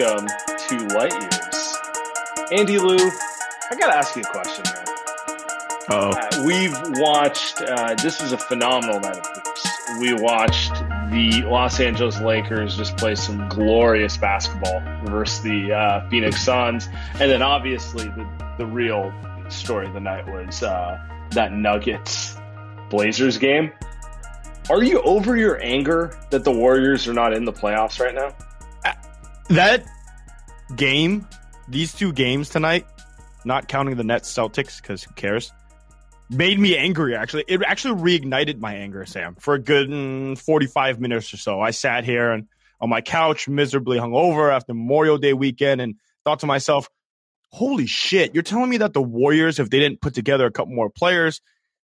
Welcome to Light Years. Andy Liu, I got to ask you a question here. Uh-oh. Uh, we've watched, uh, this was a phenomenal night of hoops. We watched the Los Angeles Lakers just play some glorious basketball versus the uh, Phoenix Suns. And then obviously the, the real story of the night was uh, that Nuggets Blazers game. Are you over your anger that the Warriors are not in the playoffs right now? That game, these two games tonight, not counting the Nets Celtics because who cares, made me angry. Actually, it actually reignited my anger, Sam, for a good mm, forty-five minutes or so. I sat here and on my couch, miserably hungover after Memorial Day weekend, and thought to myself, "Holy shit! You're telling me that the Warriors, if they didn't put together a couple more players,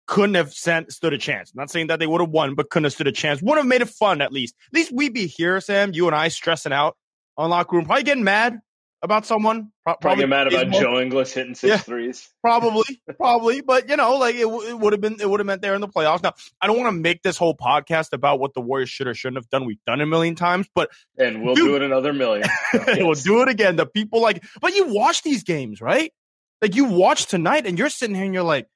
couldn't have sent, stood a chance. not saying that they would have won, but couldn't have stood a chance. Would have made it fun at least. At least we'd be here, Sam, you and I stressing out on locker room, probably getting mad about someone. Pro- probably, probably mad about Joe Ingles hitting six yeah, threes. Probably, probably, but you know, like it, it would have been, it would have meant they're in the playoffs. Now, I don't want to make this whole podcast about what the Warriors should or shouldn't have done. We've done it a million times, but and we'll dude, do it another million. we'll do it again. The people like, but you watch these games, right? Like you watch tonight, and you're sitting here and you're like,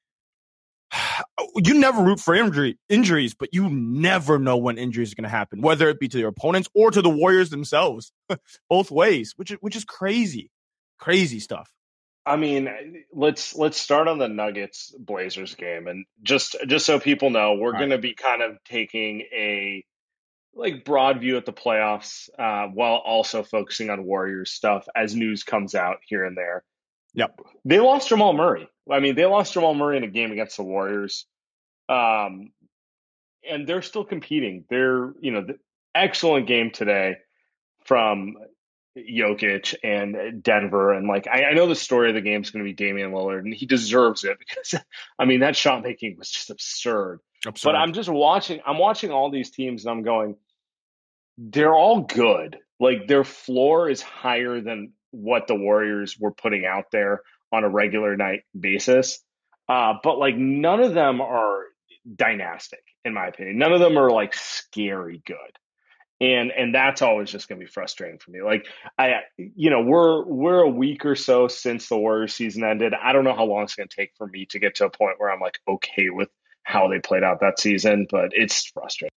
you never root for injury injuries, but you never know when injuries are going to happen, whether it be to your opponents or to the Warriors themselves, both ways, which is which is crazy, crazy stuff. I mean, let's let's start on the Nuggets Blazers game, and just just so people know, we're going to be kind of taking a like broad view at the playoffs, uh, while also focusing on Warriors stuff as news comes out here and there. Yep. They lost Jamal Murray. I mean, they lost Jamal Murray in a game against the Warriors. Um, and they're still competing. They're, you know, the excellent game today from Jokic and Denver. And like, I, I know the story of the game is going to be Damian Lillard, and he deserves it because, I mean, that shot making was just absurd. absurd. But I'm just watching, I'm watching all these teams and I'm going, they're all good. Like, their floor is higher than what the Warriors were putting out there on a regular night basis. Uh, but like none of them are dynastic, in my opinion. None of them are like scary good. And and that's always just gonna be frustrating for me. Like I you know, we're we're a week or so since the Warriors season ended. I don't know how long it's gonna take for me to get to a point where I'm like okay with how they played out that season, but it's frustrating.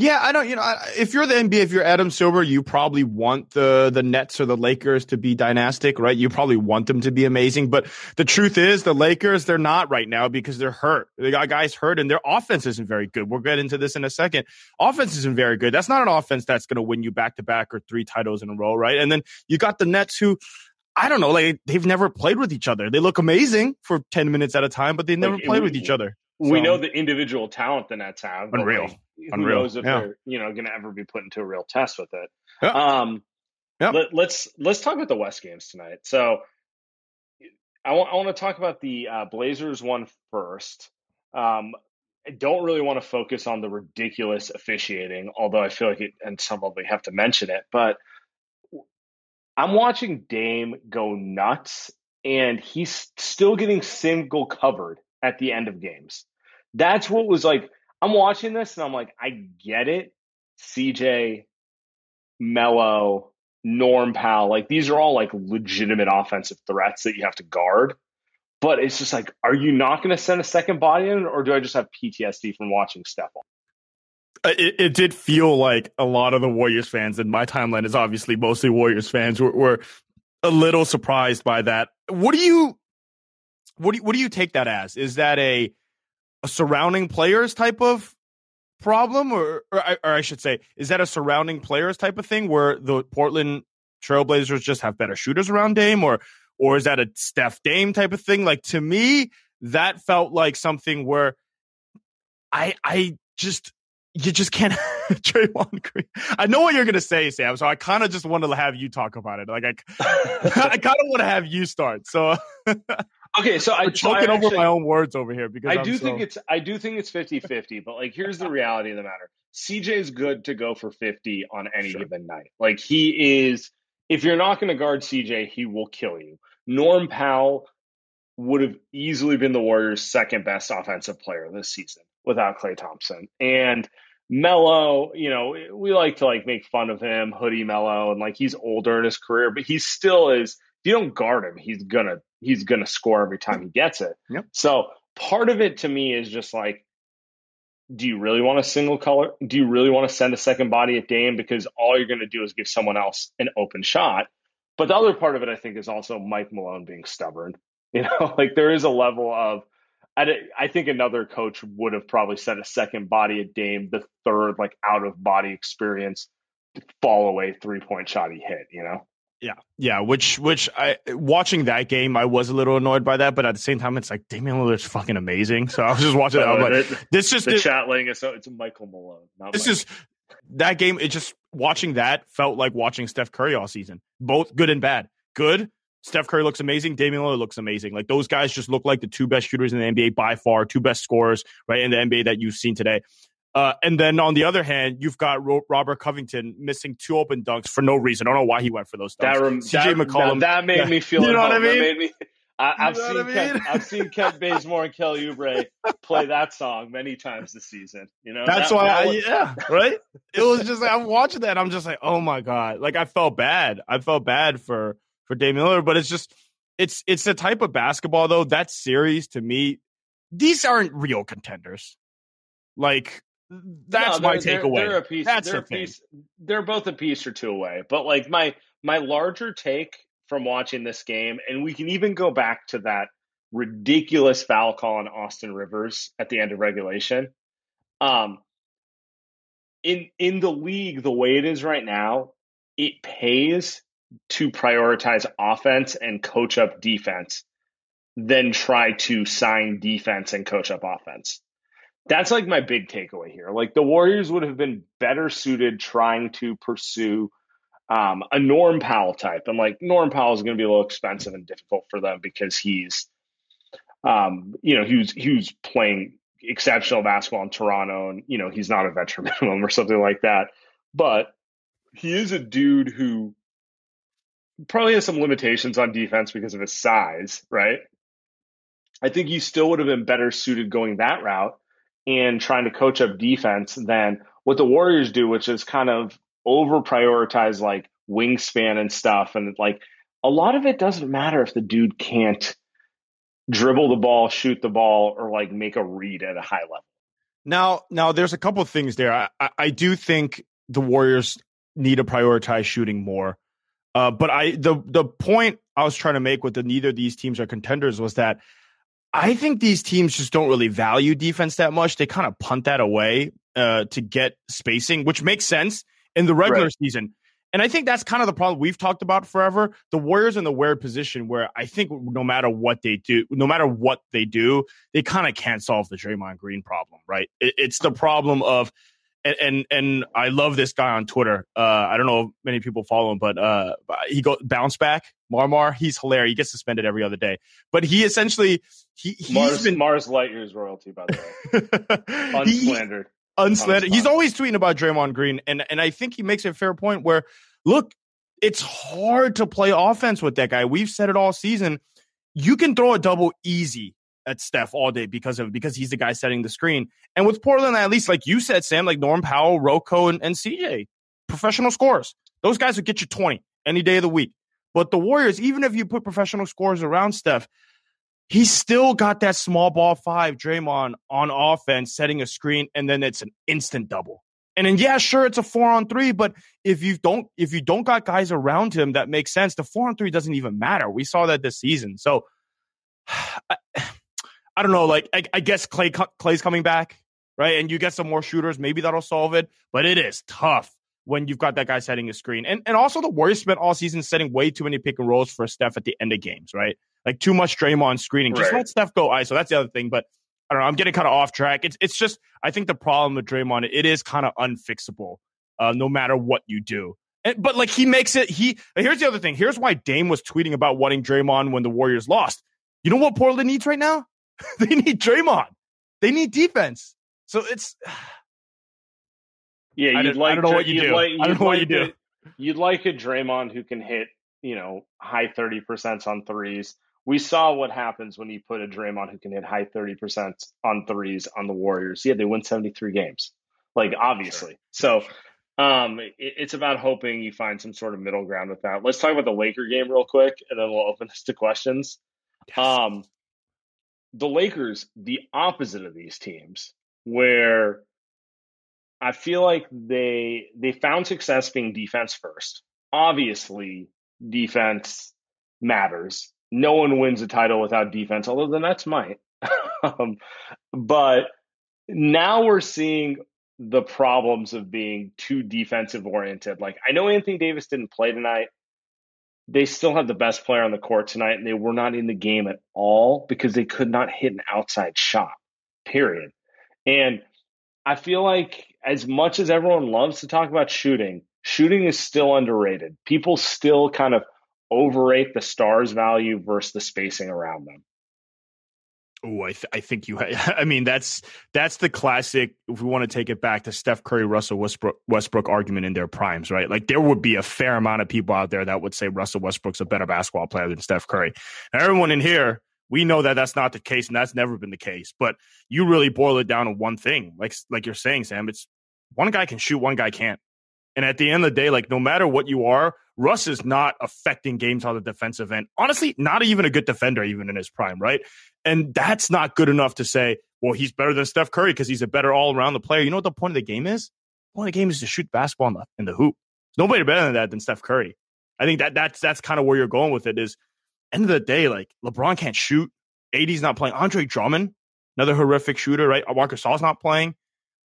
Yeah, I don't. You know, if you're the NBA, if you're Adam Silver, you probably want the the Nets or the Lakers to be dynastic, right? You probably want them to be amazing. But the truth is, the Lakers they're not right now because they're hurt. They got guys hurt, and their offense isn't very good. We'll get into this in a second. Offense isn't very good. That's not an offense that's going to win you back to back or three titles in a row, right? And then you got the Nets who I don't know, like they've never played with each other. They look amazing for 10 minutes at a time, but they never Like, played with each other. We know the individual talent the Nets have. Unreal. like, who Unreal. knows if Yeah. they're you know going to ever be put into a real test with it? Yeah. Um, Yeah. Let, let's let's talk about the West games tonight. So I want I want to talk about the uh, Blazers one first. Um, I don't really want to focus on the ridiculous officiating, although I feel like it, and some of we have to mention it. But I'm watching Dame go nuts, and he's still getting single covered at the end of games. That's what was like. I'm watching this, and I'm like, I get it. CJ, Melo, Norm Powell, like these are all like legitimate offensive threats that you have to guard. But it's just like, are you not going to send a second body in, or do I just have PTSD from watching Steph? Uh, It, it did feel like a lot of the Warriors fans, and my timeline is obviously mostly Warriors fans, were, were a little surprised by that. What do you, what do you, what do you take that as? Is that a, a surrounding players type of problem, or, or, I- or I should say, is that a surrounding players type of thing where the Portland Trailblazers just have better shooters around Dame, or, or is that a Steph Dame type of thing? Like to me, that felt like something where I, I just you just can't Draymond Green. I know what you're gonna say, Sam. So I kind of just want to have you talk about it. Like I, I kind of want to have you start. So Okay, so I, I'm choking over my own words over here because I I'm do so- think it's I do think it's 50-50, but like here's the reality of the matter. CJ's good to go for 50 on any Sure. given night. Like he is if you're not going to guard CJ, he will kill you. Norm Powell would have easily been the Warriors' second best offensive player this season without Klay Thompson. And Melo, you know, we like to like make fun of him, hoodie Mello, and like he's older in his career, but he still is. If you don't guard him, he's gonna he's gonna score every time he gets it. Yep. So part of it to me is just like, do you really want a single color? Do you really want to send a second body at Dame because all you're going to do is give someone else an open shot? But the other part of it, I think, is also Mike Malone being stubborn. You know, like there is a level of, I think another coach would have probably sent a second body at Dame, the third like out of body experience, fall away three point shot he hit. You know, yeah, yeah. Which which I watching that game, I was a little annoyed by that, but at the same time, it's like Damian Lillard's fucking amazing. So I was just watching. it. I'm like, the, this just the it- chat laying us out. It's Michael Malone. This Mike. is that game. It just watching that felt like watching Steph Curry all season. Both good and bad. Good. Steph Curry looks amazing. Damian Lillard looks amazing. Like those guys just look like the two best shooters in the NBA by far, two best scorers right in the NBA that you've seen today. Uh, and then on the other hand, you've got Ro- Robert Covington missing two open dunks for no reason. I don't know why he went for those dunks. That, rem- CJ that, McCollum. That, that made me feel. You know what I home. Mean? made me. I, I've know seen I mean? I've seen Kent Bazemore and Kelly Oubre play that song many times this season. You know, That's That- why, I, was- yeah, right. It was just like I'm watching that. I'm just like, oh my god, like I felt bad. I felt bad for for Damian Lillard, but it's just it's it's the type of basketball though. That series to me, these aren't real contenders. Like that's No, my takeaway. They're, they're a piece. That's they're a thing. piece. They're both a piece or two away. But like my my larger take from watching this game, and we can even go back to that ridiculous foul call on Austin Rivers at the end of regulation. Um, in in the league, the way it is right now, it pays to prioritize offense and coach up defense then try to sign defense and coach up offense. That's like my big takeaway here. Like the Warriors would have been better suited trying to pursue um, a Norm Powell type. And like Norm Powell is going to be a little expensive and difficult for them because he's, um, you know, he was, he was playing exceptional basketball in Toronto and, you know, he's not a veteran minimum or something like that. But he is a dude who probably has some limitations on defense because of his size, right? I think you still would have been better suited going that route and trying to coach up defense than what the Warriors do, which is kind of over prioritize like wingspan and stuff. And like a lot of it doesn't matter if the dude can't dribble the ball, shoot the ball, or like make a read at a high level. Now, now there's a couple of things there. I, I, I do think the Warriors need to prioritize shooting more. Uh, but I the the point I was trying to make with the neither of these teams are contenders was that I think these teams just don't really value defense that much. They kind of punt that away uh, to get spacing, which makes sense in the regular Right. season. And I think that's kind of the problem we've talked about forever. The Warriors in the weird position where I think no matter what they do, no matter what they do, they kind of can't solve the Draymond Green problem, right? It, it's the problem of, and, and, and I love this guy on Twitter. Uh, I don't know if many people follow him, but uh, he go bounce back. Marmar, he's hilarious. He gets suspended every other day, but he essentially he he's Mars, been Mars Lightyear's royalty, by the way, He- unslandered. unslandered. He's always tweeting about Draymond Green, and and I think he makes a fair point. Where look, it's hard to play offense with that guy. We've said it all season. You can throw a double easy at Steph all day because of because he's the guy setting the screen. And with Portland, at least like you said, Sam, like Norm Powell, Rocco, and, and CJ, professional scorers. Those guys will get you twenty any day of the week. But the Warriors, even if you put professional scorers around Steph, he still got that small ball five, Draymond, on offense, setting a screen, and then it's an instant double. And then yeah, sure, it's a four on three, but if you don't if you don't got guys around him that makes sense, the four on three doesn't even matter. We saw that this season. So I, I don't know. Like I, I guess Klay Klay's coming back, right? And you get some more shooters, maybe that'll solve it. But it is tough when you've got that guy setting a screen. And and also the Warriors spent all season setting way too many pick and rolls for Steph at the end of games, right? Like too much Draymond screening. Just Right. let Steph go ISO. That's the other thing. But I don't know. I'm getting kind of off track. It's it's just I think the problem with Draymond it is kind of unfixable, uh, no matter what you do. And, but like he makes it. He here's the other thing. Here's why Dame was tweeting about wanting Draymond when the Warriors lost. You know what Portland needs right now? they need Draymond. They need defense. So it's Yeah, I you'd don't- I like. don't know what you do. Like, I don't know what you do. a- You'd like a Draymond who can hit, you know, high thirty percent on threes. We saw what happens when you put a Draymond who can hit high thirty percent on threes on the Warriors. Yeah, they win seventy three games. Like obviously, so um, it, it's about hoping you find some sort of middle ground with that. Let's talk about the Laker game real quick, and then we'll open this to questions. Um, the Lakers, the opposite of these teams, where I feel like they they found success being defense first. Obviously, defense matters. No one wins a title without defense, although the Nets might. um, but now we're seeing the problems of being too defensive oriented. Like I know Anthony Davis didn't play tonight. They still have the best player on the court tonight, and they were not in the game at all because they could not hit an outside shot. Period. And I feel like as much as everyone loves to talk about shooting, shooting is still underrated. People still kind of overrate the stars value versus the spacing around them. Oh, I, th- I think you. Ha- I mean, that's that's the classic. If we want to take it back to Steph Curry, Russell Westbrook, Westbrook argument in their primes, right? Like there would be a fair amount of people out there that would say Russell Westbrook's a better basketball player than Steph Curry. Everyone in here, we know that that's not the case, and that's never been the case. But you really boil it down to one thing, like like you're saying, Sam. It's one guy can shoot, one guy can't. And at the end of the day, like no matter what you are, Russ is not affecting games on the defensive end. Honestly, not even a good defender, even in his prime, right? And that's not good enough to say, well, he's better than Steph Curry because he's a better all around the player. You know what the point of the game is? The point of the game is to shoot basketball in the, in the hoop. Nobody better than that than Steph Curry. I think that that's that's kind of where you're going with it. Is end of the day, like LeBron can't shoot. AD's not playing. Andre Drummond, another horrific shooter, right? Walker Saw's not playing.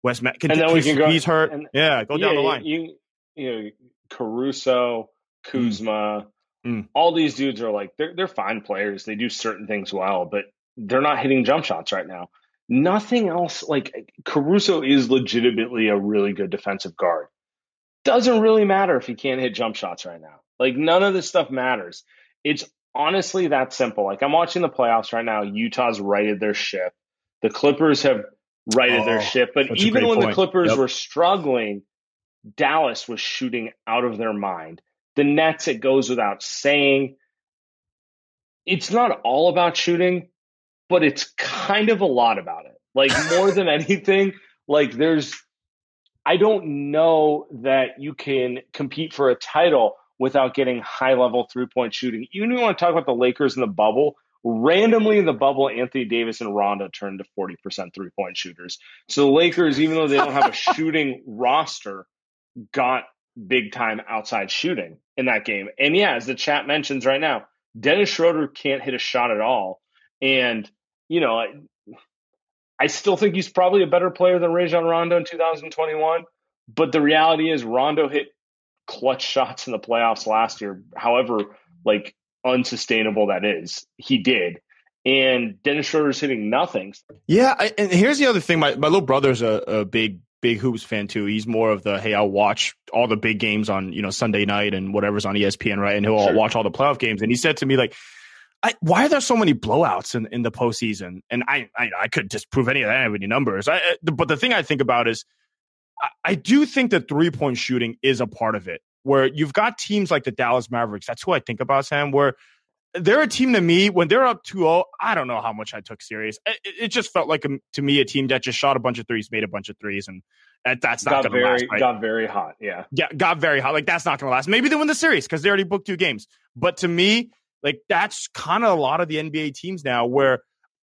Wes Matt, And then we can go- he's hurt. and- yeah, go down the line. You, you know, Caruso, Kuzma, Mm. all these dudes are like they're they're fine players. They do certain things well, but they're not hitting jump shots right now. Nothing else like Caruso is legitimately a really good defensive guard. Doesn't really matter if he can't hit jump shots right now. Like none of this stuff matters. It's honestly that simple. Like I'm watching the playoffs right now. Utah's righted their ship. The Clippers have righted Oh, their ship, but even when the. Clippers Yep. were struggling, Dallas was shooting out of their mind. The Nets, it goes without saying, it's not all about shooting, but it's kind of a lot about it. Like more than anything, like there's, I don't know that you can compete for a title without getting high level three point shooting. Even if you want to talk about the Lakers in the bubble, randomly in the bubble, Anthony Davis and Rondo turned to 40% three point shooters. So the Lakers, even though they don't have a shooting roster, got big time outside shooting in that game. And yeah, as the chat mentions right now, Dennis Schroeder can't hit a shot at all. And, you know, I, I still think he's probably a better player than Rajon Rondo in 2021. But the reality is, Rondo hit clutch shots in the playoffs last year, however like unsustainable that is. He did. And Dennis Schroeder's hitting nothing. Yeah, I, and here's the other thing. My my little brother's a, a big big hoops fan too. He's more of the hey, I'll watch all the big games on you know Sunday night and whatever's on ESPN, right? And he'll sure. watch all the playoff games. And he said to me like, I, why are there so many blowouts in, in the postseason? And I, I I could disprove any of that I have any numbers. I, but the thing I think about is, I, do think that three point shooting is a part of it. Where you've got teams like the Dallas Mavericks. That's who I think about, Sam. Where they're a team to me when they're up 2-0 i don't know how much i took serious it, it just felt like a, to me a team that just shot a bunch of threes made a bunch of threes and that, that's not going to last right? got very hot yeah yeah got very hot like that's not going to last maybe they win the series because they already booked two games but to me like that's kind of a lot of the nba teams now where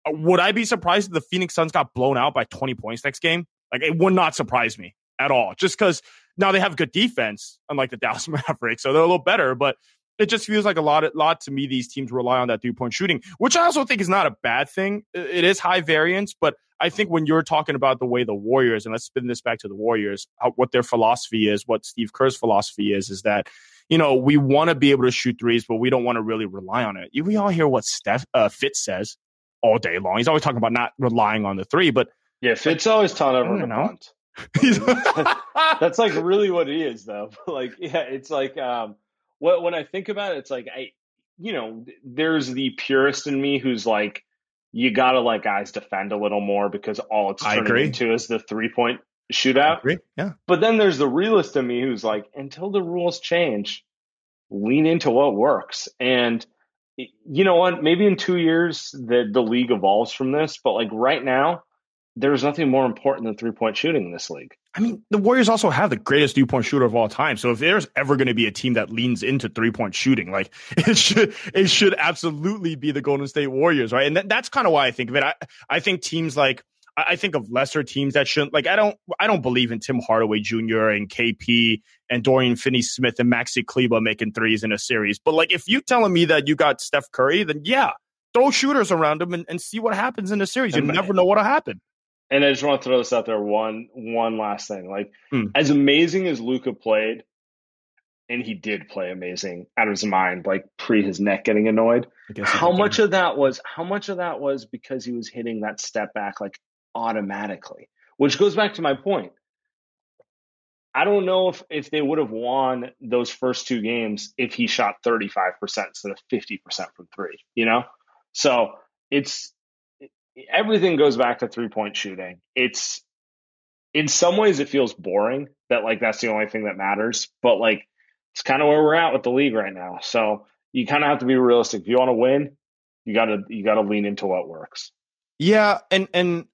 uh, would i be surprised if the phoenix suns got blown out by 20 points next game like it would not surprise me at all just because now they have good defense unlike the dallas mavericks so they're a little better but it just feels like a lot, a lot to me. These teams rely on that three point shooting, which I also think is not a bad thing. It is high variance, but I think when you're talking about the way the Warriors, and let's spin this back to the Warriors, how, what their philosophy is, what Steve Kerr's philosophy is, is that you know we want to be able to shoot threes, but we don't want to really rely on it. We all hear what Steph uh, Fitz says all day long. He's always talking about not relying on the three, but yeah, Fitz always telling everyone to punt. that's like really what he is, though. like, yeah, it's like. um when I think about it, it's like I, you know, there's the purist in me who's like, you gotta let guys defend a little more because all it's turning into is the three point shootout. Yeah. But then there's the realist in me who's like, until the rules change, lean into what works. And you know what? Maybe in two years the the league evolves from this, but like right now, there's nothing more important than three point shooting in this league. I mean, the Warriors also have the greatest three point shooter of all time. So if there's ever going to be a team that leans into three point shooting, like it should, it should absolutely be the Golden State Warriors, right? And that, that's kind of why I think of it. I, I think teams like, I think of lesser teams that shouldn't like I don't I don't believe in Tim Hardaway Jr. and KP and Dorian Finney Smith and Maxi Kleber making threes in a series. But like if you telling me that you got Steph Curry, then yeah, throw shooters around him and, and see what happens in the series. You never know what'll happen and I just want to throw this out there one one last thing. Like hmm. as amazing as Luka played, and he did play amazing out of his mind, like pre his neck getting annoyed. How much of that was how much of that was because he was hitting that step back like automatically? Which goes back to my point. I don't know if if they would have won those first two games if he shot 35% instead of 50% from three, you know? So it's everything goes back to three point shooting. It's in some ways it feels boring that like that's the only thing that matters, but like it's kind of where we're at with the league right now. So you kind of have to be realistic. If you want to win, you got to you got to lean into what works. Yeah, and and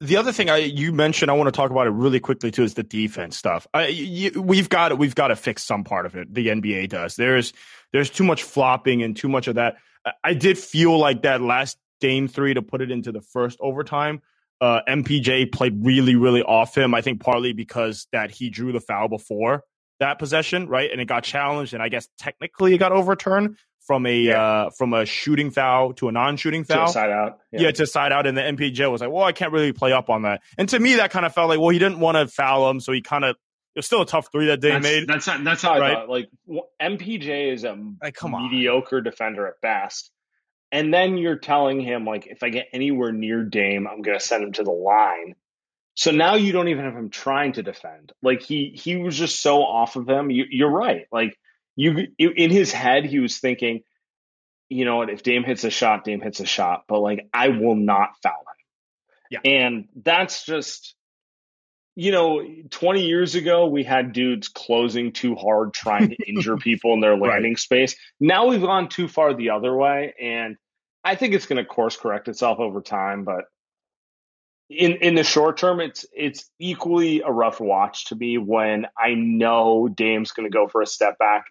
the other thing I you mentioned, I want to talk about it really quickly too, is the defense stuff. I, you, we've got we've got to fix some part of it. The NBA does. There's there's too much flopping and too much of that. I did feel like that last Dame three to put it into the first overtime. Uh, MPJ played really, really off him. I think partly because that he drew the foul before that possession, right? And it got challenged, and I guess technically it got overturned from a yeah. uh, from a shooting foul to a non-shooting foul. To side out. Yeah. yeah. to side out. And the MPJ was like, well, I can't really play up on that. And to me, that kind of felt like, well, he didn't want to foul him, so he kind of it was still a tough three that Dame that's, made. That's that's how right? I thought. Like MPJ is a like, mediocre on. defender at best. And then you're telling him, like, if I get anywhere near Dame, I'm going to send him to the line. So now you don't even have him trying to defend. Like he he was just so off of him. You, are right. Like you in his head, he was thinking, you know what? If Dame hits a shot, Dame hits a shot. But like I will not foul him. Yeah. And that's just you know, 20 years ago, we had dudes closing too hard, trying to injure people in their landing right. space. Now we've gone too far the other way. And I think it's going to course correct itself over time. But in, in the short term, it's, it's equally a rough watch to me when I know Dame's going to go for a step back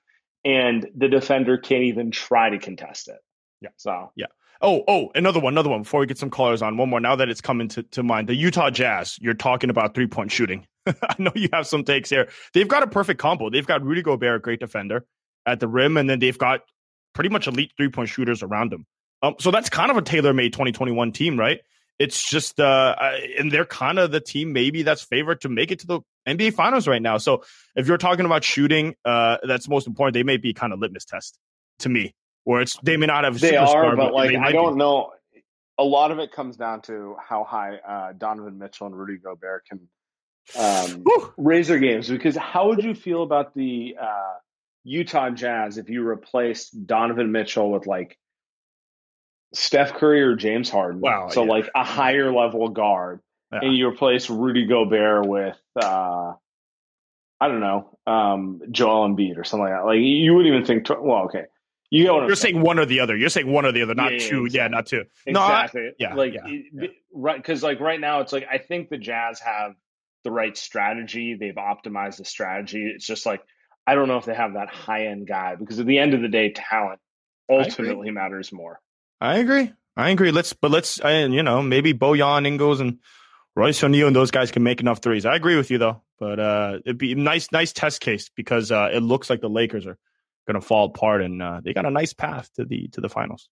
and the defender can't even try to contest it. Yeah. So, yeah. Oh, oh, another one, another one before we get some callers on. One more now that it's coming to, to mind. The Utah Jazz, you're talking about three point shooting. I know you have some takes here. They've got a perfect combo. They've got Rudy Gobert, a great defender at the rim, and then they've got pretty much elite three point shooters around them. Um, so that's kind of a tailor made 2021 team, right? It's just, uh, and they're kind of the team maybe that's favored to make it to the NBA Finals right now. So if you're talking about shooting, uh, that's most important. They may be kind of litmus test to me, where it's they may not have. They are, but they like I don't be. know. A lot of it comes down to how high uh, Donovan Mitchell and Rudy Gobert can um, raise their games. Because how would you feel about the uh, Utah Jazz if you replaced Donovan Mitchell with like Steph Curry or James Harden? Wow, so yeah. like a higher level guard, Yeah. and you replace Rudy Gobert with uh, I don't know um, Joel Embiid or something like that. Like you wouldn't even think. Well, okay, you I'm You're saying one or the other. You're saying one or the other, not Yeah, two. Yeah, not two. No, I- Exactly. yeah, Like yeah, yeah. right because like right now it's like I think the Jazz have the right strategy. They've optimized the strategy. It's just like I don't know if they have that high end guy because at the end of the day, talent ultimately matters more. I agree. I agree. Let's, but let's, and you know, maybe Bojan, Ingles, and Royce O'Neale and those guys can make enough threes. I agree with you though, but uh, it'd be a nice, nice test case because uh, it looks like the Lakers are going to fall apart, and uh, they got a nice path to the to the finals.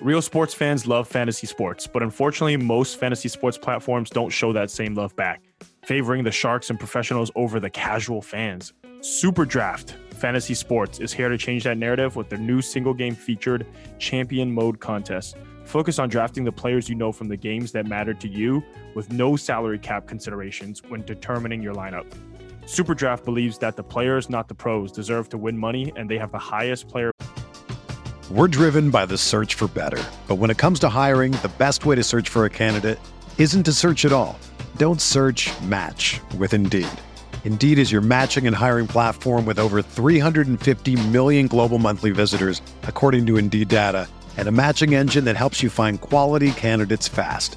Real sports fans love fantasy sports, but unfortunately, most fantasy sports platforms don't show that same love back, favoring the sharks and professionals over the casual fans. Super Draft Fantasy Sports is here to change that narrative with their new single game featured champion mode contest. Focus on drafting the players you know from the games that matter to you with no salary cap considerations when determining your lineup. Super Draft believes that the players, not the pros, deserve to win money and they have the highest player We're driven by the search for better. But when it comes to hiring, the best way to search for a candidate isn't to search at all. Don't search match with Indeed. Indeed is your matching and hiring platform with over 350 million global monthly visitors, according to Indeed data, and a matching engine that helps you find quality candidates fast.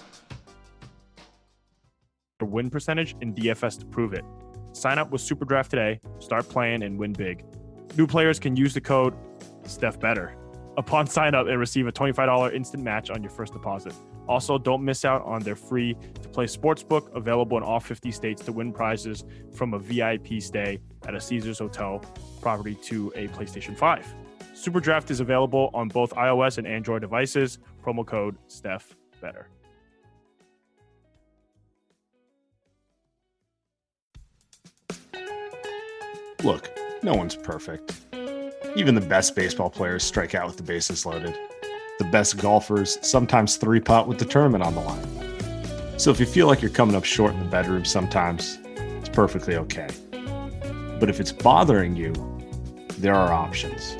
Win percentage in DFS to prove it. Sign up with Superdraft today, start playing, and win big. New players can use the code StephBetter upon sign up and receive a $25 instant match on your first deposit. Also, don't miss out on their free to play sportsbook available in all 50 states to win prizes from a VIP stay at a Caesars Hotel property to a PlayStation 5. Superdraft is available on both iOS and Android devices. Promo code StephBetter. Look, no one's perfect. Even the best baseball players strike out with the bases loaded. The best golfers sometimes three putt with the tournament on the line. So if you feel like you're coming up short in the bedroom sometimes, it's perfectly okay. But if it's bothering you, there are options.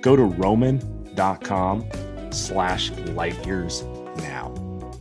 Go to roman.com slash light years now.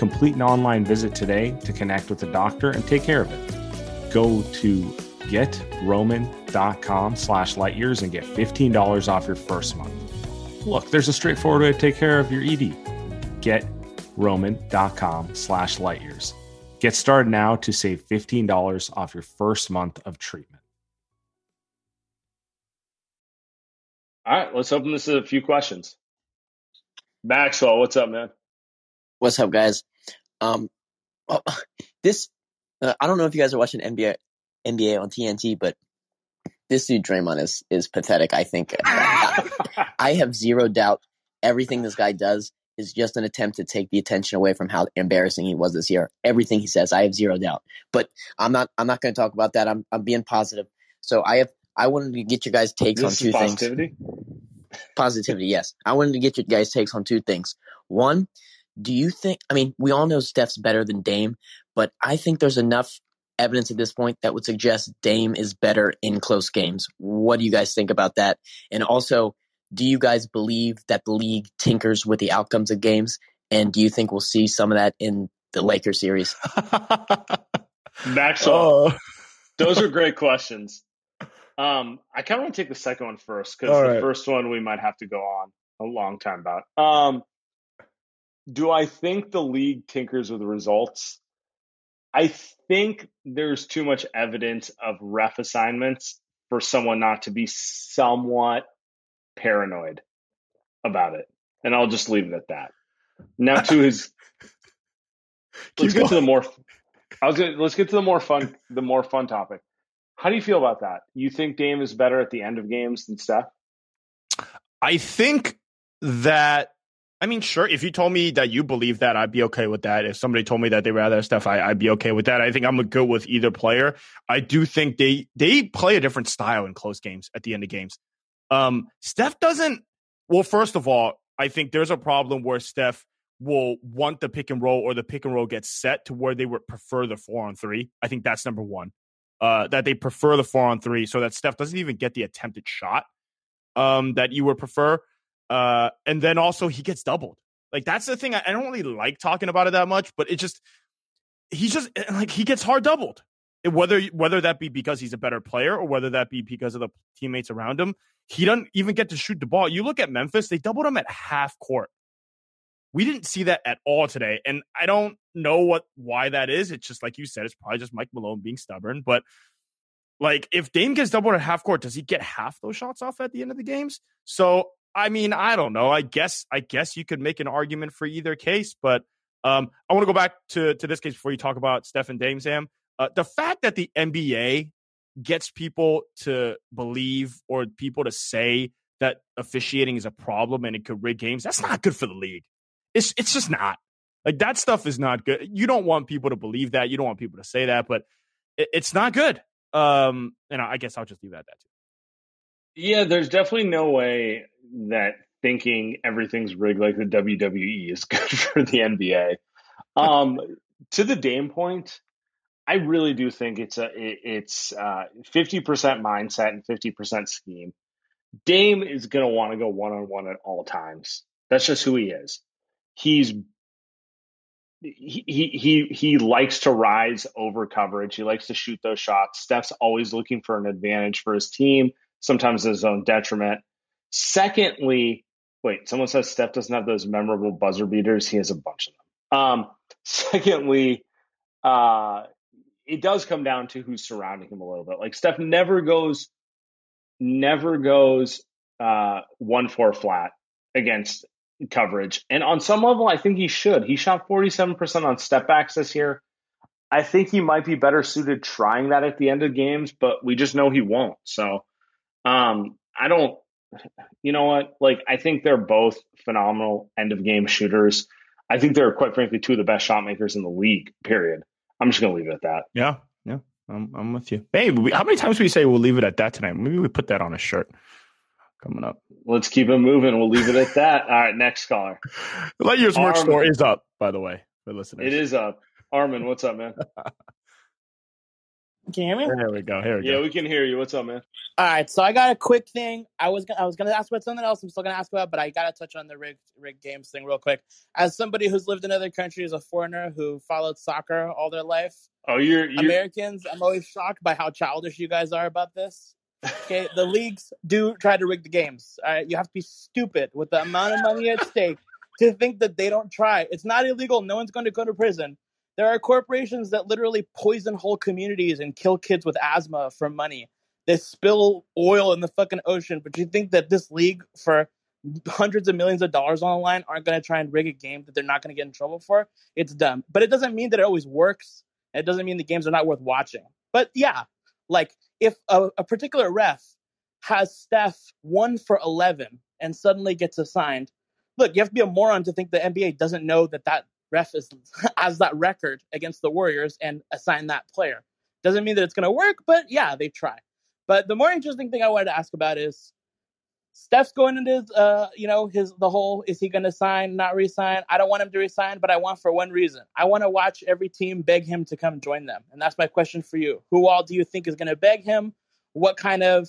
Complete an online visit today to connect with a doctor and take care of it. Go to getroman.com slash lightyears and get $15 off your first month. Look, there's a straightforward way to take care of your ED. Getroman.com slash lightyears. Get started now to save $15 off your first month of treatment. All right, let's open this to a few questions. Maxwell, what's up, man? What's up, guys? Um, oh, this uh, I don't know if you guys are watching NBA NBA on TNT, but this dude Draymond is is pathetic. I think I, have zero doubt everything this guy does is just an attempt to take the attention away from how embarrassing he was this year. Everything he says, I have zero doubt. But I'm not I'm not going to talk about that. I'm I'm being positive. So I have I wanted to get you guys takes This on two positivity. things. Positivity, Positivity, yes. I wanted to get you guys takes on two things. One, do you think I mean, we all know Steph's better than Dame, but I think there's enough evidence at this point that would suggest Dame is better in close games. What do you guys think about that? And also, do you guys believe that the league tinkers with the outcomes of games? And do you think we'll see some of that in the Lakers series? Maxwell, Oh, those are great questions. Um, I kind of want to take the second one first because All the right. first one we might have to go on a long time about. Um, do I think the league tinkers with the results? I think there's too much evidence of ref assignments for someone not to be somewhat paranoid about it, and I'll just leave it at that. Now to his, let's Keep get to the more. I was gonna, let's get to the more fun, the more fun topic. How do you feel about that? You think Dame is better at the end of games than Steph? I think that I mean, sure. If you told me that you believe that, I'd be okay with that. If somebody told me that they rather Steph, I, I'd be okay with that. I think I'm good with either player. I do think they they play a different style in close games at the end of games. Um, Steph doesn't. Well, first of all, I think there's a problem where Steph will want the pick and roll or the pick and roll gets set to where they would prefer the four on three. I think that's number one. Uh, that they prefer the four on three so that Steph doesn't even get the attempted shot um, that you would prefer. Uh, and then also he gets doubled. Like that's the thing. I, I don't really like talking about it that much, but it just he's just eh, like he gets hard doubled. Whether whether that be because he's a better player or whether that be because of the teammates around him, he doesn't even get to shoot the ball. You look at Memphis; they doubled him at half court. We didn't see that at all today, and I don't know what why that is. It's just like you said, it's probably just Mike Malone being stubborn. But like, if Dame gets doubled at half court, does he get half those shots off at the end of the games? So I mean, I don't know. I guess I guess you could make an argument for either case, but um, I want to go back to to this case before you talk about Steph and Dame Sam. Uh, the fact that the NBA gets people to believe or people to say that officiating is a problem and it could rig games, that's not good for the league. It's it's just not. Like that stuff is not good. You don't want people to believe that. You don't want people to say that, but it, it's not good. Um, and I guess I'll just leave that at that too. Yeah, there's definitely no way that thinking everything's rigged like the WWE is good for the NBA. Um, to the Dame point, I really do think it's a it, it's uh, fifty percent mindset and fifty percent scheme. Dame is going to want to go one on one at all times. That's just who he is. He's he, he he he likes to rise over coverage. He likes to shoot those shots. Steph's always looking for an advantage for his team, sometimes his own detriment. Secondly, wait, someone says Steph doesn't have those memorable buzzer beaters. He has a bunch of them. Um, secondly, uh, it does come down to who's surrounding him a little bit. Like Steph never goes, never goes uh, one four flat against coverage, and on some level, I think he should. He shot forty seven percent on step backs this year. I think he might be better suited trying that at the end of games, but we just know he won't. So, um, I don't. You know what? Like, I think they're both phenomenal end of game shooters. I think they're quite frankly two of the best shot makers in the league. Period. I'm just gonna leave it at that. Yeah, yeah, I'm, I'm with you. Hey, we, how many times do we say we'll leave it at that tonight? Maybe we put that on a shirt coming up. Let's keep it moving. We'll leave it at that. All right, next caller. Lightyear's merch Arm- store is up, by the way, for listeners. It is up. Armin, what's up, man? Can you hear me? Here we go. Here we Yeah, go. Yeah, we can hear you. What's up, man? All right, so I got a quick thing. I was gonna, I was gonna ask about something else. I'm still gonna ask about, but I gotta touch on the rig rig games thing real quick. As somebody who's lived in other countries, a foreigner who followed soccer all their life, Oh, you're you. Americans, I'm always shocked by how childish you guys are about this. Okay, the leagues do try to rig the games. All right, you have to be stupid with the amount of money at stake to think that they don't try. It's not illegal. No one's going to go to prison. There are corporations that literally poison whole communities and kill kids with asthma for money. They spill oil in the fucking ocean, but you think that this league for hundreds of millions of dollars on the line aren't going to try and rig a game that they're not going to get in trouble for? It's dumb. But it doesn't mean that it always works. It doesn't mean the games are not worth watching. But yeah, like if a, a particular ref has Steph one for 11 and suddenly gets assigned, look, you have to be a moron to think the NBA doesn't know that that ref is has that record against the Warriors and assign that player. Doesn't mean that it's going to work, but yeah, they try. But the more interesting thing I wanted to ask about is Steph's going into uh, you know, his the whole is he going to sign, not resign? I don't want him to resign, but I want for one reason. I want to watch every team beg him to come join them, and that's my question for you. Who all do you think is going to beg him? What kind of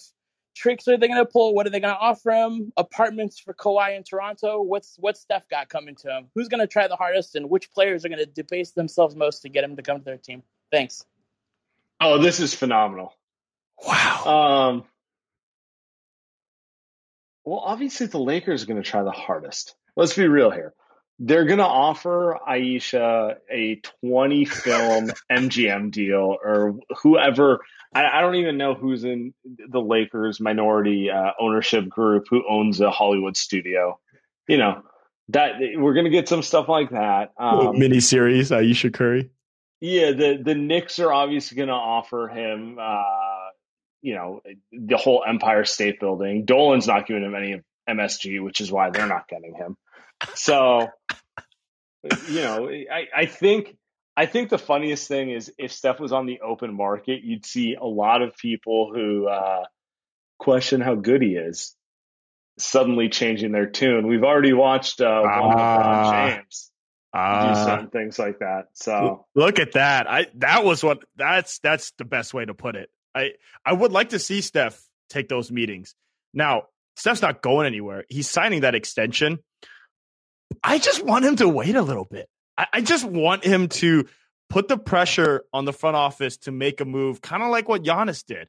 tricks are they going to pull? What are they going to offer him? Apartments for Kawhi in Toronto? What's what's Steph got coming to him? Who's going to try the hardest, and which players are going to debase themselves most to get him to come to their team? Thanks. Oh, this is phenomenal. Wow. Um, well, obviously the Lakers are going to try the hardest. Let's be real here. They're going to offer Ayesha a 20 film MGM deal or whoever. I, I, don't even know who's in the Lakers minority uh, ownership group who owns a Hollywood studio. You know, that we're going to get some stuff like that. Um, mini series, Ayesha Curry. Yeah, the the Knicks are obviously going to offer him, uh, you know, the whole Empire State Building. Dolan's not giving him any of MSG, which is why they're not getting him. So, you know, I, I think I think the funniest thing is if Steph was on the open market, you'd see a lot of people who uh, question how good he is suddenly changing their tune. We've already watched uh, one ah. James uh, do certain things like that. So look at that. I that was what that's that's the best way to put it. I I would like to see Steph take those meetings. Now, Steph's not going anywhere. He's signing that extension. I just want him to wait a little bit. I, I just want him to put the pressure on the front office to make a move, kind of like what Giannis did.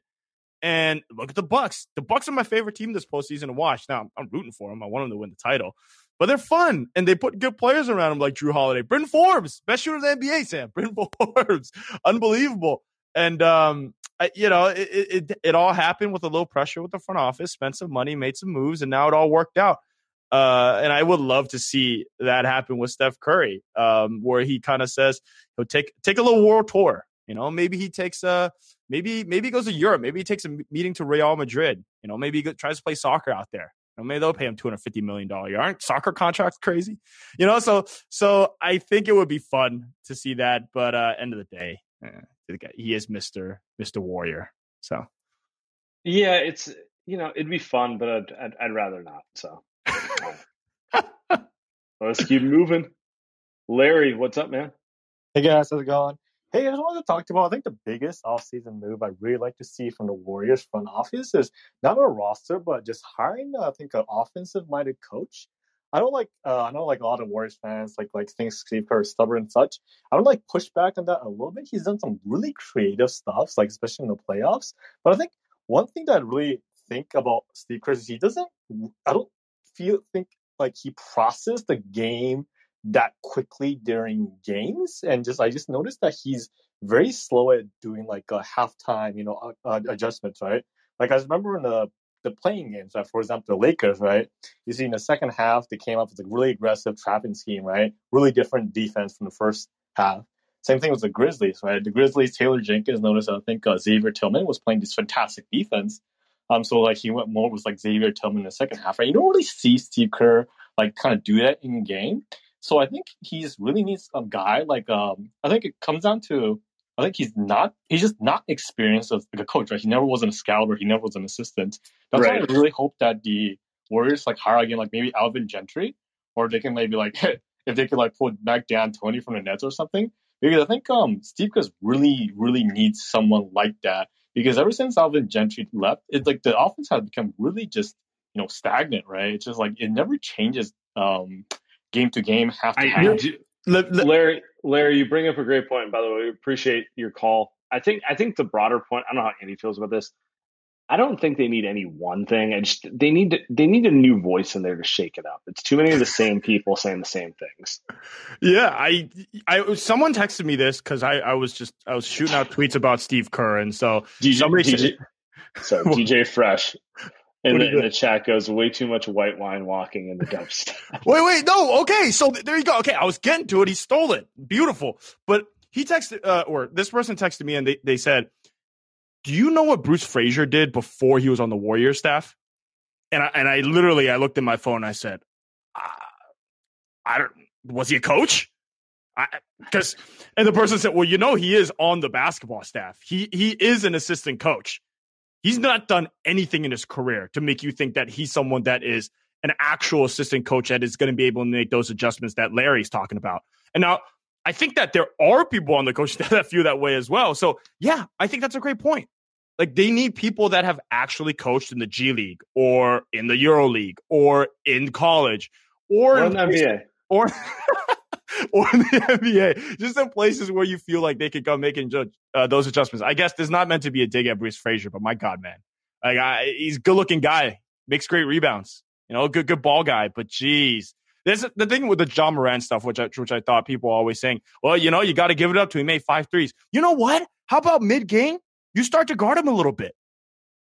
And look at the Bucks. The Bucks are my favorite team this postseason to watch. Now I'm rooting for them. I want them to win the title but they're fun and they put good players around them like Jrue Holiday, Bryn Forbes, best shooter in the NBA, Sam, Bryn Forbes, unbelievable. And um, I, you know, it, it it all happened with a little pressure with the front office, spent some money, made some moves, and now it all worked out. Uh, and I would love to see that happen with Steph Curry, um, where he kind of says he'll take take a little world tour. You know, maybe he takes a maybe maybe he goes to Europe. Maybe he takes a meeting to Real Madrid. You know, maybe he tries to play soccer out there. You know, maybe they'll pay him two hundred fifty million dollar. Aren't soccer contracts crazy? You know, so so I think it would be fun to see that. But uh, end of the day, eh, he is Mister Mister Warrior. So yeah, it's you know it'd be fun, but I'd I'd, I'd rather not. So let's keep moving. Larry, what's up, man? Hey guys, how's it going? Hey, I just wanted to talk to you about. I think the biggest offseason move I really like to see from the Warriors front office is not a roster, but just hiring. Uh, I think an offensive-minded coach. I don't like. Uh, I know like a lot of Warriors fans like like think Steve Kerr is stubborn and such. I don't like push back on that a little bit. He's done some really creative stuff, like especially in the playoffs. But I think one thing that I really think about Steve Kerr is he doesn't. I don't feel think like he processed the game that quickly during games, and just I just noticed that he's very slow at doing like a halftime, you know, uh, adjustments, right? Like I remember in the the playing games, right? For example, the Lakers, right? You see in the second half, they came up with a really aggressive trapping scheme, right? Really different defense from the first half. Same thing with the Grizzlies, right? The Grizzlies, Taylor Jenkins noticed, I think uh, Xavier Tillman was playing this fantastic defense. Um, so like he went more with like Xavier Tillman in the second half, right? You don't really see Steve Kerr like kind of do that in game. So I think he's really needs a guy like um I think it comes down to I think he's not he's just not experienced as like a coach, right? He never was an scout or he never was an assistant. That's right. why I really hope that the Warriors like hire again like maybe Alvin Gentry or they can maybe like if they could like pull back D'Antoni from the Nets or something. Because I think um Steve Kerr really, really needs someone like that. Because ever since Alvin Gentry left, it's like the offense has become really just, you know, stagnant, right? It's just like it never changes um game to game, half to half. Larry, Larry, you bring up a great point. By the way, we appreciate your call. I think I think the broader point. I don't know how Andy feels about this. I don't think they need any one thing. I just they need to, they need a new voice in there to shake it up. It's too many of the same people saying the same things. Yeah, I I someone texted me this because I I was just I was shooting out tweets about Steve Kerr, and so DJ, somebody DJ, said, so DJ Fresh and the, the, chat goes way too much white wine walking in the dumpster. wait, wait, no, okay. So there you go. Okay, I was getting to it. He stole it. Beautiful. But he texted, uh, or this person texted me and they, they said, Do you know what Bruce Fraser did before he was on the Warriors staff? And I, and I literally, I looked at my phone and I said, ah, I don't. Was he a coach? Because and the person said, well, you know, he is on the basketball staff. He he is an assistant coach. He's not done anything in his career to make you think that he's someone that is an actual assistant coach that is going to be able to make those adjustments that Larry's talking about. And now I think that there are people on the coaching staff that feel that way as well. So yeah, I think that's a great point. Like they need people that have actually coached in the G League or in the Euro League or in college or, or in the NBA or or in the NBA. Just in places where you feel like they could come making uh, those adjustments. I guess there's not meant to be a dig at Bruce Fraser, but my God, man, like I, he's a good looking guy, makes great rebounds. You know, good good ball guy. But geez, there's the thing with the Ja Morant stuff, which I, which I thought people were always saying, well, you know, you got to give it up to. He made five threes. You know what? How about mid game? You start to guard him a little bit.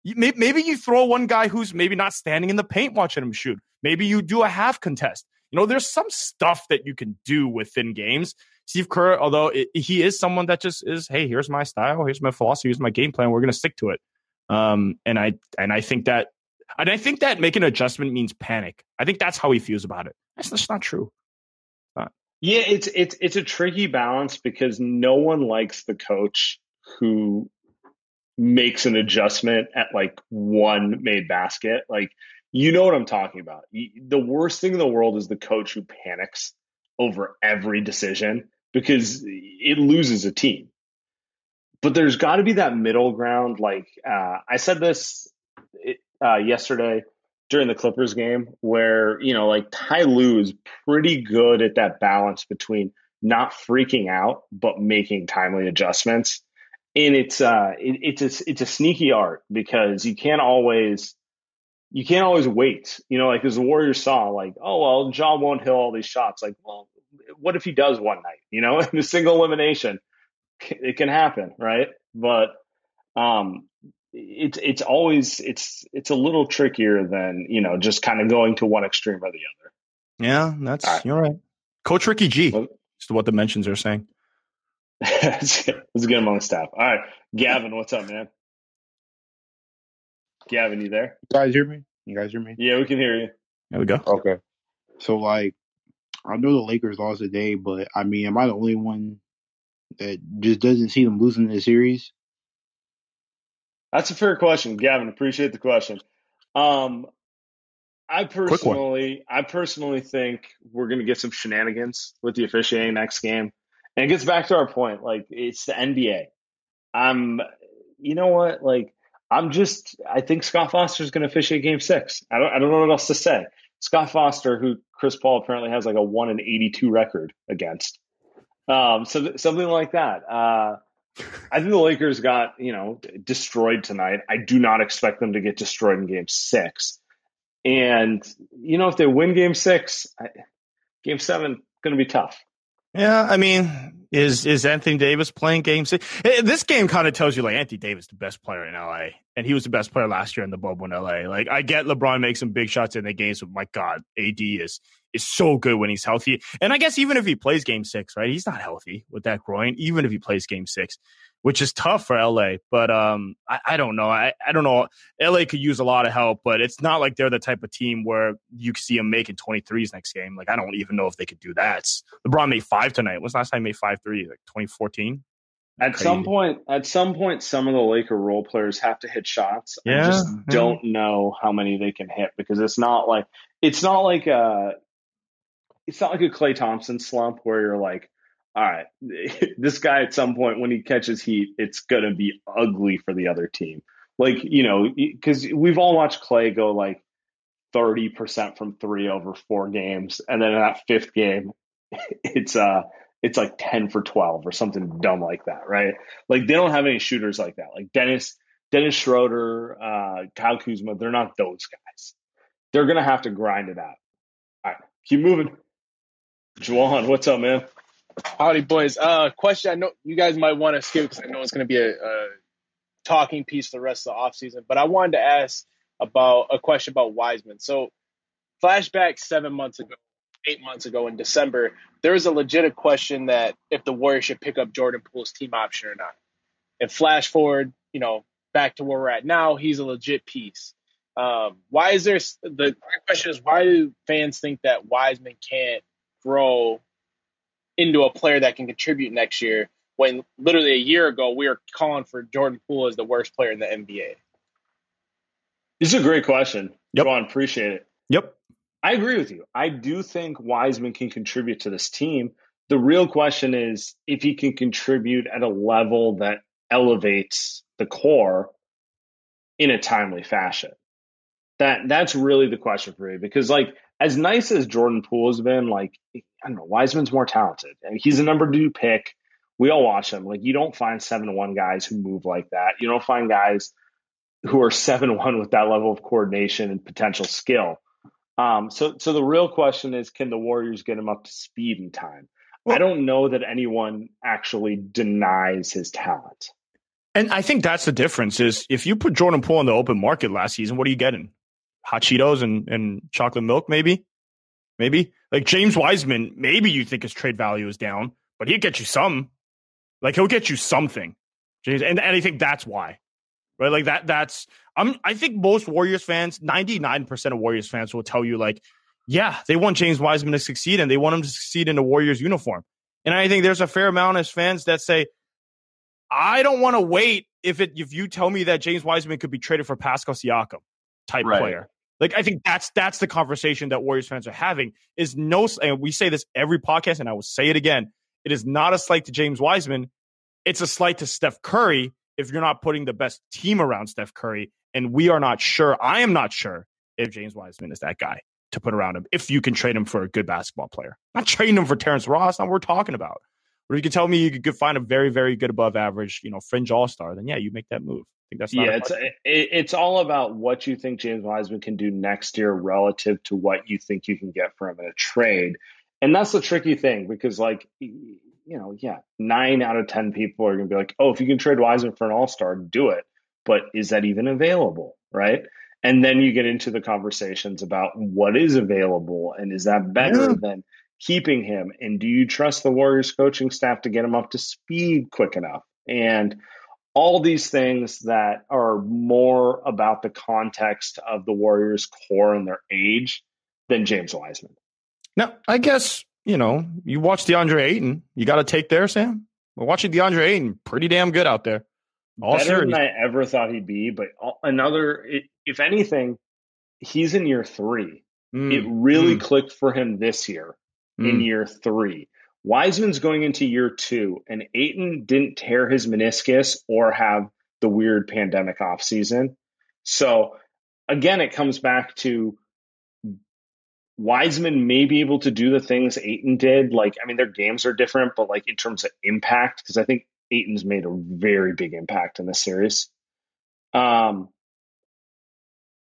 maybe you throw one guy who's maybe not standing in the paint watching him shoot. Maybe you do a half contest. You know, there's some stuff that you can do within games. Steve Kerr, although it, he is someone that just is, hey, here's my style, here's my philosophy, here's my game plan. We're going to stick to it. Um, and I and I think that and I think that making an adjustment means panic. I think that's how he feels about it. That's just not true. Yeah, it's it's it's a tricky balance because no one likes the coach who makes an adjustment at like one made basket. Like you know what I'm talking about. The worst thing in the world is the coach who panics over every decision because it loses a team. But there's got to be that middle ground. Like uh, I said this uh, yesterday during the Clippers game, where you know, like Ty Lue is pretty good at that balance between not freaking out but making timely adjustments. And it's uh, it, it's a, it's a sneaky art because you can't always you can't always wait. You know, like as the Warriors saw, like, oh well, John won't hit all these shots. Like, well, what if he does one night? You know, in a single elimination, it can happen, right? But um, it's it's always it's it's a little trickier than you know just kind of going to one extreme or the other. Yeah, that's right. you're right. Coach Ricky G. Well, just what the mentions are saying. let's, get, let's him on the staff. All right, Gavin, what's up, man? Gavin, you there? You guys hear me? You guys hear me? Yeah, we can hear you. There we go. Okay. So like, I know the Lakers lost today, but I mean, am I the only one that just doesn't see them losing the series? That's a fair question, Gavin. Appreciate the question. Um, I personally, I personally think we're going to get some shenanigans with the officiating next game, and it gets back to our point. Like it's the NBA. I'm, you know what? Like I'm just, I think Scott Foster is going to officiate Game Six. I don't, I don't know what else to say. Scott Foster, who Chris Paul apparently has like a one in eighty-two record against, um, so something like that. Uh, I think the Lakers got you know destroyed tonight. I do not expect them to get destroyed in Game Six. And you know, if they win Game Six, I, Game Seven going to be tough. Yeah, I mean, is is Anthony Davis playing game six? Eh, this game kind of tells you like Anthony Davis the best player in LA, and he was the best player last year in the bubble in LA. Like I get LeBron makes some big shots in the games, but my God, AD is is so good when he's healthy. And I guess even if he plays game six, right? He's not healthy with that groin. Even if he plays game six, which is tough for LA. But um, I, I don't know. I, I don't know. LA could use a lot of help, but it's not like they're the type of team where you see them making 23s next game. Like, I don't even know if they could do that. LeBron made five tonight. When's last time he made five three? Like 2014? At Crazy. some point, at some point, some of the Laker role players have to hit shots. Yeah, I just don't know how many they can hit because it's not like it's not like a it's not like a Klay Thompson slump where you're like, all right, this guy at some point when he catches heat, it's going to be ugly for the other team. Like, you know, because we've all watched Klay go like 30% from three over four games. And then in that fifth game, it's, uh, it's like 10 for 12 or something dumb like that, right? Like they don't have any shooters like that. Like Dennis, Dennis Schroeder, uh, Kyle Kuzma, they're not those guys. They're to have to grind it out. All right, keep moving. Juwan, what's up, man? Howdy, boys. Uh, question I know you guys might want to skip because I know it's going to be a, a, talking piece for the rest of the offseason, but I wanted to ask about a question about Wiseman. So, flashback seven months ago, eight months ago in December, there was a legitimate question that if the Warriors should pick up Jordan Poole's team option or not. And flash forward, you know, back to where we're at now, he's a legit piece. Um, why is there the question is why do fans think that Wiseman can't grow into a player that can contribute next year when literally a year ago we were calling for Jordan Poole as the worst player in the NBA? This is a great question. Yep. Ron, appreciate it. Yep. I agree with you. I do think Wiseman can contribute to this team. The real question is if he can contribute at a level that elevates the core in a timely fashion. That that's really the question for me because like as nice as Jordan Poole has been, like I don't know, Wiseman's more talented. and he's a number two pick. We all watch him. Like you don't find seven to one guys who move like that. You don't find guys who are seven one with that level of coordination and potential skill. Um, so so the real question is, can the Warriors get him up to speed in time? I don't know that anyone actually denies his talent. And I think that's the difference is if you put Jordan Poole in the open market last season, what are you getting? Hot Cheetos and, and chocolate milk, maybe? Maybe? Like James Wiseman, maybe you think his trade value is down, but he'll get you some. Like he'll get you something. James, and, and I think that's why. Right? Like that that's I'm I think most Warriors fans, 99% of Warriors fans will tell you like, yeah, they want James Wiseman to succeed and they want him to succeed in a Warriors uniform. And I think there's a fair amount of fans that say, I don't want to wait if it if you tell me that James Wiseman could be traded for Pascal Siakam type Right. player. Like I think that's that's the conversation that Warriors fans are having. Is no, and we say this every podcast, and I will say it again. It is not a slight to James Wiseman. It's a slight to Steph Curry if you're not putting the best team around Steph Curry, and we are not sure. I am not sure if James Wiseman is that guy to put around him. If you can trade him for a good basketball player, not trading him for Terrence Ross. Not what we're talking about. Or you can tell me you could find a very, very good above average, you know, fringe all star. Then yeah, you make that move. I think that's not yeah, it's it, it's all about what you think James Wiseman can do next year relative to what you think you can get for him in a trade, and that's the tricky thing because like you know, yeah, nine out of ten people are going to be like, oh, if you can trade Wiseman for an All Star, do it. But is that even available, right? And then you get into the conversations about what is available and is that better Yeah. than keeping him? And do you trust the Warriors coaching staff to get him up to speed quick enough? And all these things that are more about the context of the Warriors core and their age than James Wiseman. Now, I guess, you know, you watch DeAndre Ayton, you got to take there, Sam. We're watching DeAndre Ayton, pretty damn good out there. All Better series. than I ever thought he'd be, but another, if anything, he's in year three. Mm, It really mm, clicked for him this year in mm. year three. Wiseman's going into year two, and Ayton didn't tear his meniscus or have the weird pandemic offseason. So again, it comes back to Wiseman may be able to do the things Ayton did. Like, I mean, their games are different, but like in terms of impact, because I think Ayton's made a very big impact in this series. Um,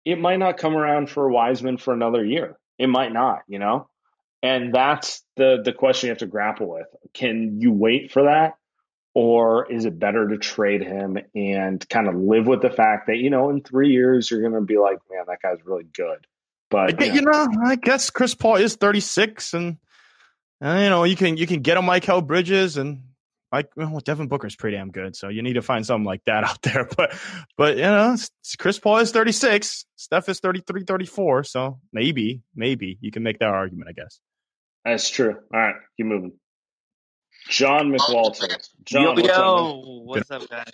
it might not come around for Wiseman for another year. It might not, you know? And that's the the question you have to grapple with. Can you wait for that? Or is it better to trade him and kind of live with the fact that, you know, in three years you're gonna be like, man, that guy's really good. But I- you know, I guess Chris Paul is 36, and uh, you know you can you can get a Mikal Bridges and Mike. Well, Devin Booker's pretty damn good, so you need to find something like that out there. But but you know, Chris Paul is 36, Steph is 33, 34, so maybe maybe you can make that argument, I guess. That's true. All right, keep moving. John McWalter. John, yo, what's up, yo, what's up, guys?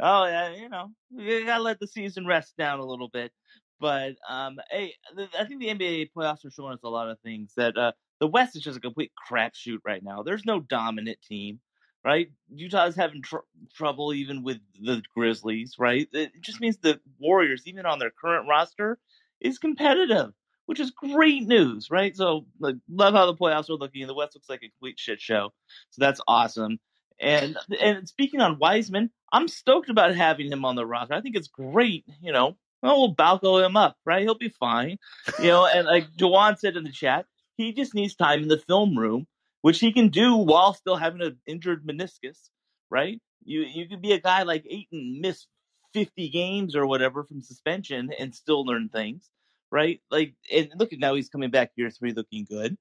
Oh, yeah, you know, you gotta let the season rest down a little bit. But um, hey, I think the NBA playoffs are showing us a lot of things. That uh, the West is just a complete crapshoot right now. There's no dominant team, right? Utah's having tr- trouble even with the Grizzlies, right? It just means the Warriors, even on their current roster, is competitive, which is great news, right? So, like, love how the playoffs are looking. The West looks like a complete shit show, so that's awesome. And and speaking on Wiseman, I'm stoked about having him on the roster. I think it's great. You know, well, we'll balco him up, right? He'll be fine. You know, and like Jawan said in the chat, he just needs time in the film room, which he can do while still having an injured meniscus, right? You you could be a guy like Ayton, miss 50 games or whatever from suspension and still learn things, right? Like, and look at now he's coming back year three looking good,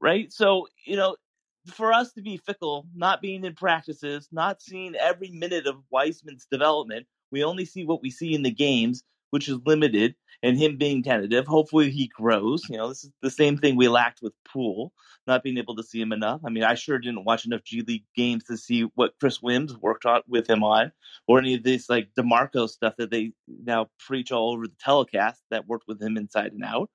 right? So, you know, for us to be fickle, not being in practices, not seeing every minute of Wiseman's development, we only see what we see in the games, which is limited. and him being tentative. Hopefully he grows. You know, this is the same thing we lacked with Poole, not being able to see him enough. I mean, I sure didn't watch enough G League games to see what Kris Weems worked on with him on, or any of this like Demarco stuff that they now preach all over the telecast that worked with him inside and out.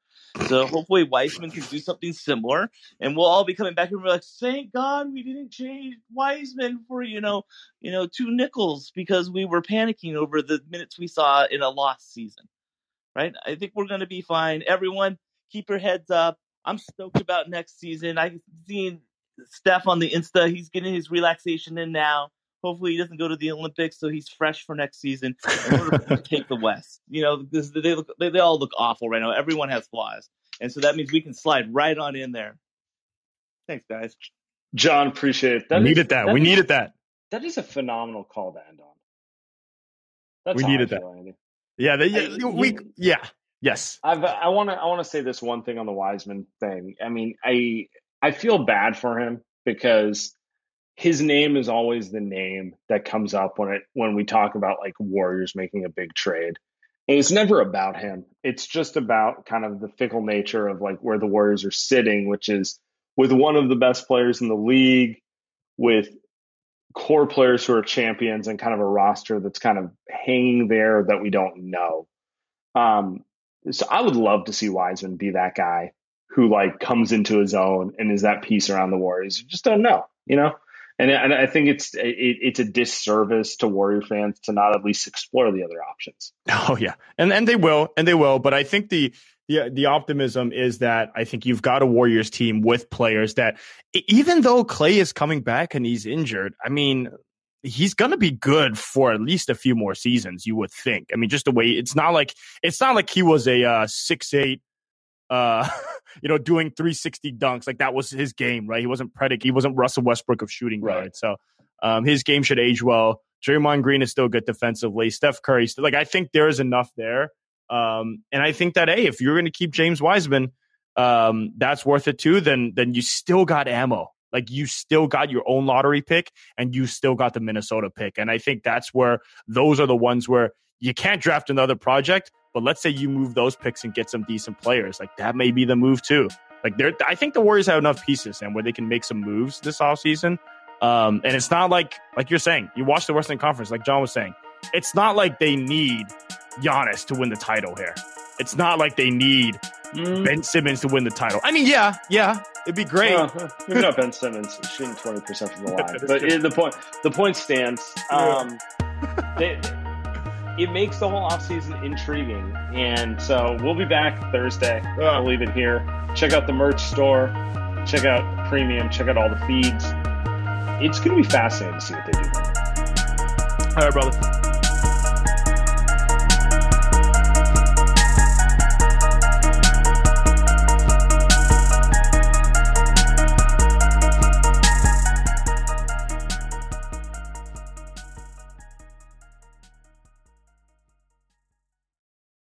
So hopefully Wiseman can do something similar, and we'll all be coming back and be like, "Thank God we didn't change Wiseman for you know, you know, two nickels because we were panicking over the minutes we saw in a lost season." Right? I think we're going to be fine. Everyone, keep your heads up. I'm stoked about next season. I've seen Steph on the Insta. He's getting his relaxation in now. Hopefully, he doesn't go to the Olympics, so he's fresh for next season in order to take the West. You know, this, they look they, they all look awful right now. Everyone has flaws, and so that means we can slide right on in there. Thanks, guys. John, appreciate it. we needed that. we is- needed that. That is a phenomenal call to end on. That's We needed that. Andy. Yeah, they, I- yeah, we yeah. Yes. I've, I want to I want to say this one thing on the Wiseman thing. I mean, I I feel bad for him because his name is always the name that comes up when it when we talk about like Warriors making a big trade. And it's never about him. It's just about kind of the fickle nature of like where the Warriors are sitting, which is with one of the best players in the league, with core players who are champions and kind of a roster that's kind of hanging there that we don't know. Um, so I would love to see Wiseman be that guy who like comes into his own and is that piece around the Warriors. You just don't know, you know. And, and I think it's it, it's a disservice to Warrior fans to not at least explore the other options. Oh yeah, and and they will, and they will. But I think the the the optimism is that I think you've got a Warriors team with players that even though Klay is coming back and he's injured, I mean. He's gonna be good for at least a few more seasons, you would think. I mean, just the way it's not like it's not like he was a uh, six eight, uh, you know, doing three sixty dunks. Like that was his game, right? He wasn't predic, he wasn't Russell Westbrook of shooting guard. So um, his game should age well. Draymond Green is still good defensively. Steph Curry, still, like I think there is enough there. Um, and I think that hey, if you're going to keep James Wiseman, um, that's worth it too. Then then you still got ammo. Like you still got your own lottery pick, and you still got the Minnesota pick. And I think that's where those are the ones where you can't draft another project. But let's say you move those picks and get some decent players. Like that may be the move too. Like there, I think the Warriors have enough pieces and where they can make some moves this offseason. Um, and it's not like like you're saying, you watch the Western Conference, like John was saying, it's not like they need Giannis to win the title here. It's not like they need Ben Simmons to win the title. I mean, yeah, yeah, it'd be great. Well, maybe not Ben Simmons shooting twenty percent from the line, but the point the point stands. Um, they, it makes the whole offseason intriguing, and so we'll be back Thursday. I'll leave it here. Check out the merch store. Check out premium. Check out all the feeds. It's going to be fascinating to see what they do. All right, brother.